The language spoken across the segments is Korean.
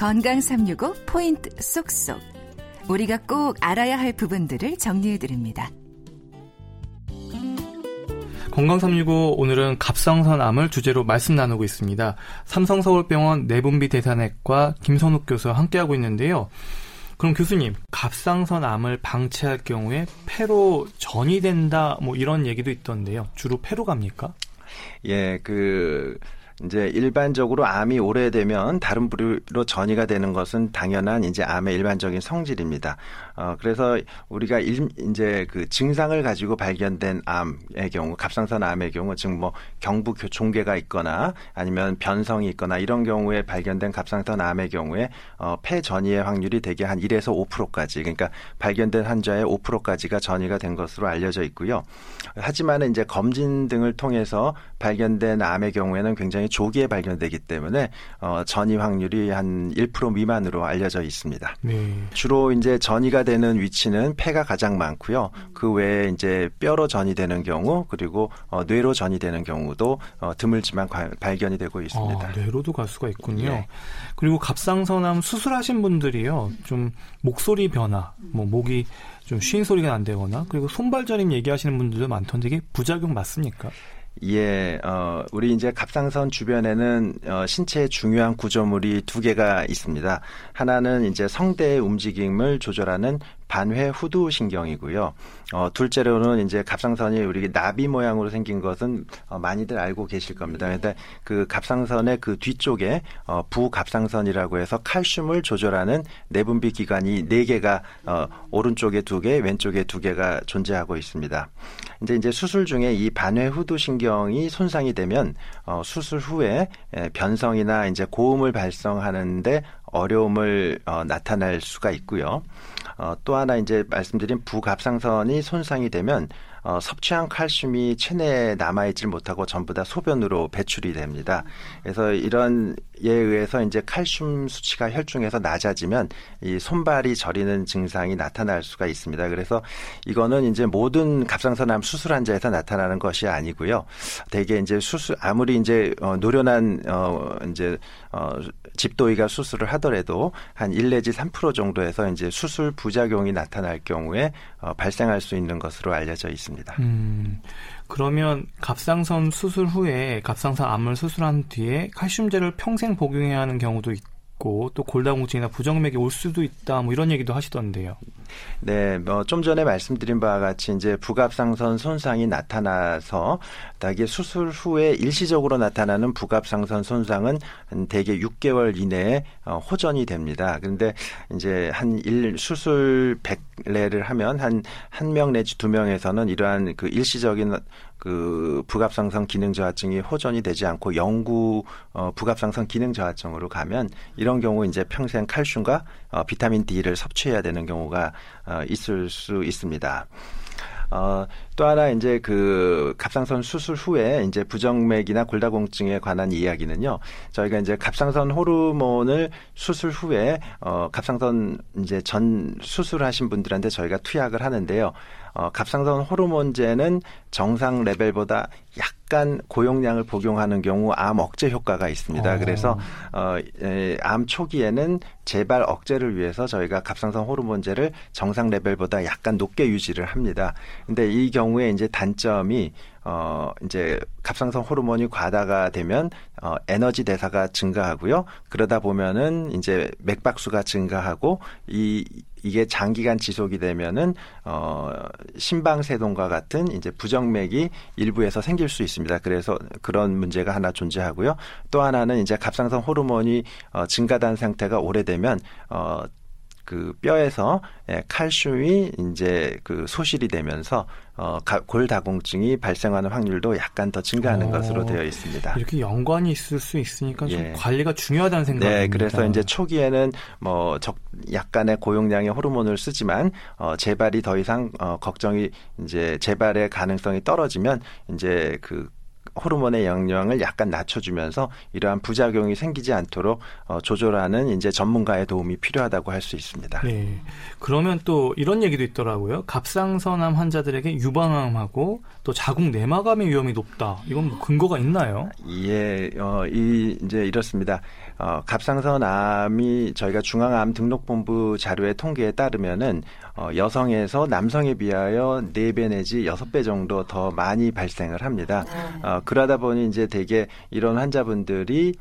건강 365 포인트 쏙쏙. 우리가 꼭 알아야 할 부분들을 정리해 드립니다. 건강 365 오늘은 갑상선암을 주제로 말씀 나누고 있습니다. 삼성서울병원 내분비 대사내과 김선욱 교수와 함께하고 있는데요. 그럼 교수님, 갑상선암을 방치할 경우에 폐로 전이 된다, 뭐 이런 얘기도 있던데요. 주로 폐로 갑니까? 예, 그 이제 일반적으로 암이 오래되면 다른 부류로 전이가 되는 것은 당연한 이제 암의 일반적인 성질입니다. 어, 그래서 우리가 일, 이제 그 증상을 가지고 발견된 암의 경우, 갑상선 암의 경우, 즉 뭐 경부 종괴가 있거나 아니면 변성이 있거나 이런 경우에 발견된 갑상선 암의 경우에 어, 폐 전이의 확률이 대개 한 1에서 5%까지, 그러니까 발견된 환자의 5%까지가 전이가 된 것으로 알려져 있고요. 하지만 이제 검진 등을 통해서 발견된 암의 경우에는 굉장히 조기에 발견되기 때문에 어, 전이 확률이 한 1% 미만으로 알려져 있습니다. 네. 주로 이제 전이가 되는 위치는 폐가 가장 많고요. 그 외에 이제 뼈로 전이 되는 경우 그리고 어, 뇌로 전이 되는 경우도 어, 드물지만 과, 발견이 되고 있습니다. 아, 뇌로도 갈 수가 있군요. 예. 그리고 갑상선암 수술하신 분들이요, 좀 목소리 변화, 뭐 목이 좀쉰 소리가 난다거나 그리고 손발 저림 얘기하시는 분들도 많던데 이게 부작용 맞습니까? 예, 어, 우리 이제 갑상선 주변에는 어, 신체의 중요한 구조물이 두 개가 있습니다. 하나는 이제 성대의 움직임을 조절하는 반회 후두 신경이고요. 어, 둘째로는 이제 갑상선이 우리 나비 모양으로 생긴 것은 어, 많이들 알고 계실 겁니다. 그런데 그 갑상선의 그 뒤쪽에 어, 부갑상선이라고 해서 칼슘을 조절하는 내분비 기관이 네 개가 어, 오른쪽에 두 개, 왼쪽에 두 개가 존재하고 있습니다. 이제 이제 수술 중에 이 반회 후두 신경이 손상이 되면 어, 수술 후에 에, 변성이나 이제 고음을 발성하는데 어려움을 어, 나타낼 수가 있고요. 어, 또 하나 이제 말씀드린 부갑상선이 손상이 되면 어, 섭취한 칼슘이 체내에 남아있질 못하고 전부 다 소변으로 배출이 됩니다. 그래서 이런 에 의해서 이제 칼슘 수치가 혈중에서 낮아지면 이 손발이 저리는 증상이 나타날 수가 있습니다. 그래서 이거는 이제 모든 갑상선암 수술 환자에서 나타나는 것이 아니고요. 대개 이제 수술 아무리 이제 어, 노련한 어 이제 어 집도의가 수술을 하더라도 한1 내지 3% 정도에서 이제 수술 부작용이 나타날 경우에 어, 발생할 수 있는 것으로 알려져 있습니다. 음, 그러면 갑상선 수술 후에 갑상선 암을 수술한 뒤에 칼슘제를 평생 복용해야 하는 경우도 있, 있고 또 골다공증이나 부정맥이 올 수도 있다 뭐 이런 얘기도 하시던데요. 네, 뭐 좀 전에 말씀드린 바와 같이 이제 부갑상선 손상이 나타나서 대개 수술 후에 일시적으로 나타나는 부갑상선 손상은 대개 6개월 이내에 어, 호전이 됩니다. 그런데 이제 한 일 수술 100레를 하면 한 한 명 내지 두 명에서는 이러한 그 일시적인 그 부갑상선 기능 저하증이 호전이 되지 않고 영구 어, 부갑상선 기능 저하증으로 가면 이런 경우 이제 평생 칼슘과 어, 비타민 D를 섭취해야 되는 경우가 어, 있을 수 있습니다. 어, 또 하나 이제 그 갑상선 수술 후에 이제 부정맥이나 골다공증에 관한 이야기는요. 저희가 이제 갑상선 호르몬을 수술 후에 어, 갑상선 이제 전 수술하신 분들한테 저희가 투약을 하는데요. 어, 갑상선 호르몬제는 정상 레벨보다 약간 고용량을 복용하는 경우 암 억제 효과가 있습니다. 어. 그래서 어, 에, 암 초기에는 재발 억제를 위해서 저희가 갑상선 호르몬제를 정상 레벨보다 약간 높게 유지를 합니다. 근데 이 경우에 이제 단점이 어, 이제 갑상선 호르몬이 과다가 되면 어, 에너지 대사가 증가하고요. 그러다 보면은 이제 맥박수가 증가하고 이 이게 장기간 지속이 되면은 어 심방세동과 같은 이제 부정맥이 일부에서 생길 수 있습니다. 그래서 그런 문제가 하나 존재하고요. 또 하나는 이제 갑상선 호르몬이 어 증가된 상태가 오래되면 어 그 뼈에서 예, 칼슘이 이제 그 소실이 되면서 어 골다공증이 발생하는 확률도 약간 더 증가하는 오, 어. 것으로 되어 있습니다. 이렇게 연관이 있을 수 있으니까 좀 예. 관리가 중요하다는 생각이 네, 듭니다. 그래서 이제 초기에는 뭐 적, 약간의 고용량의 호르몬을 쓰지만 어 재발이 더 이상 어 걱정이 이제 재발의 가능성이 떨어지면 이제 그 호르몬의 영향을 약간 낮춰주면서 이러한 부작용이 생기지 않도록 어, 조절하는 이제 전문가의 도움이 필요하다고 할 수 있습니다. 네. 그러면 또 이런 얘기도 있더라고요. 갑상선암 환자들에게 유방암하고 또 자궁 내막암의 위험이 높다. 이건 뭐 근거가 있나요? 예, 어, 이 이제 이렇습니다. 어, 갑상선암이 저희가 중앙암 등록본부 자료의 통계에 따르면은 어, 여성에서 남성에 비하여 4배 내지 6배 정도 더 많이 발생을 합니다. 어, 그러다 보니 이제 대개 이런 환자분들이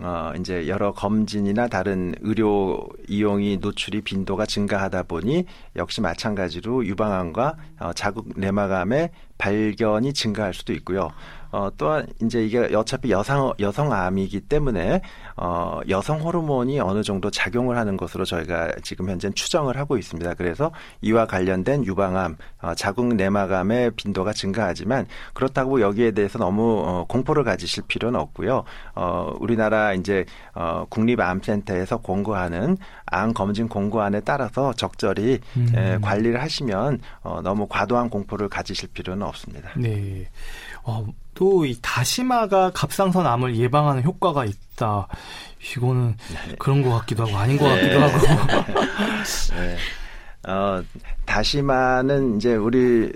어, 이제 여러 검진이나 다른 의료 이용이 노출이 빈도가 증가하다 보니 역시 마찬가지로 유방암과 어, 자국 내막암의 발견이 증가할 수도 있고요. 어, 또한 이제 이게 어차피 여성 여성암이기 때문에 어, 여성 호르몬이 어느 정도 작용을 하는 것으로 저희가 지금 현재 추정을 하고 있습니다. 그래서 이와 관련된 유방암, 어, 자궁 내막암의 빈도가 증가하지만 그렇다고 여기에 대해서 너무 어, 공포를 가지실 필요는 없고요. 어, 우리나라 이제 어, 국립암센터에서 공고하는 암 검진 공고안에 따라서 적절히 음. 에, 관리를 하시면 어, 너무 과도한 공포를 가지실 필요는 없습니다. 네. 어, 또 이 다시마가 갑상선 암을 예방하는 효과가 있다. 이거는 네. 그런 것 같기도 하고 아닌 것 같기도 네. 하고. 네. 어, 다시마는 이제 우리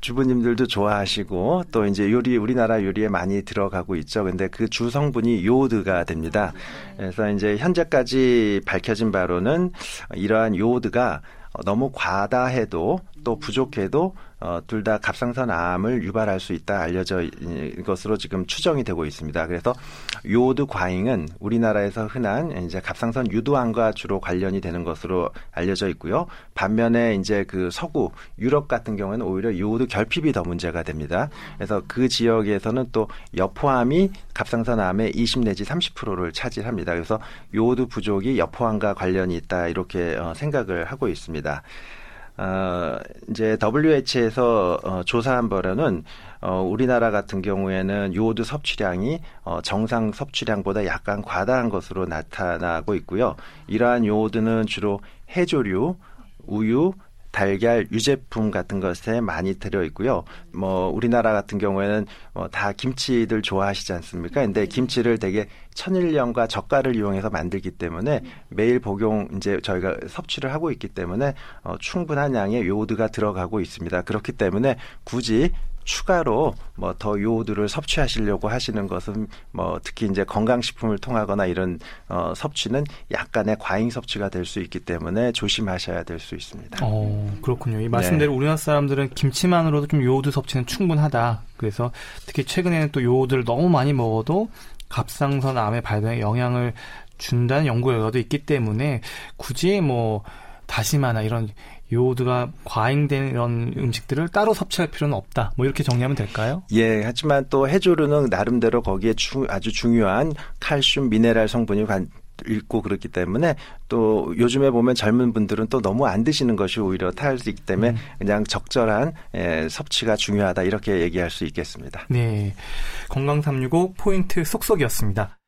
주, 부님들도 좋아하시고 또 이제 요리 우리나라 요리에 많이 들어가고 있죠. 근데 그 주 성분이 요오드가 됩니다. 그래서 이제 현재까지 밝혀진 바로는 이러한 요오드가 너무 과다해도 또 부족해도 어, 둘 다 갑상선 암을 유발할 수 있다 알려져 있는 것으로 지금 추정이 되고 있습니다. 그래서 요오드 과잉은 우리나라에서 흔한 이제 갑상선 유도암과 주로 관련이 되는 것으로 알려져 있고요. 반면에 이제 그 서구 유럽 같은 경우에는 오히려 요오드 결핍이 더 문제가 됩니다. 그래서 그 지역에서는 또 여포암이 갑상선 암의 20 내지 30%를 차지합니다. 그래서 요오드 부족이 여포암과 관련이 있다 이렇게 어, 생각을 하고 있습니다. 어, 이제 WH에서 어, 조사한 바로는 어, 우리나라 같은 경우에는 요오드 섭취량이 어, 정상 섭취량보다 약간 과다한 것으로 나타나고 있고요. 이러한 요오드는 주로 해조류, 우유, 달걀, 유제품 같은 것에 많이 들어 있고요. 뭐 우리나라 같은 경우에는 뭐다 김치들 좋아하시지 않습니까? 근데 김치를 되게 천일염과 젓갈을 이용해서 만들기 때문에 매일 복용 이제 저희가 섭취를 하고 있기 때문에 어, 충분한 양의 요오드가 들어가고 있습니다. 그렇기 때문에 굳이 추가로 뭐 더 요오드를 섭취하시려고 하시는 것은 뭐 특히 이제 건강식품을 통하거나 이런 어 섭취는 약간의 과잉 섭취가 될 수 있기 때문에 조심하셔야 될 수 있습니다. 어, 그렇군요. 이 말씀대로 네. 우리나라 사람들은 김치만으로도 좀 요오드 섭취는 충분하다. 그래서 특히 최근에는 또 요오드를 너무 많이 먹어도 갑상선 암의 발병에 영향을 준다는 연구 결과도 있기 때문에 굳이 뭐 다시마나 이런 요오드가 과잉된 이런 음식들을 따로 섭취할 필요는 없다. 뭐 이렇게 정리하면 될까요? 예, 하지만 또 해조류는 나름대로 거기에 주, 아주 중요한 칼슘, 미네랄 성분이 관, 있고 그렇기 때문에 또 요즘에 보면 젊은 분들은 또 너무 안 드시는 것이 오히려 탈수 있기 때문에 음. 그냥 적절한 에, 섭취가 중요하다 이렇게 얘기할 수 있겠습니다. 네. 건강 365 포인트 속속이었습니다.